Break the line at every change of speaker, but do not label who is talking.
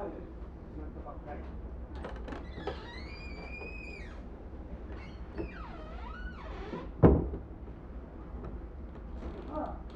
まっ事ばっかり。ああ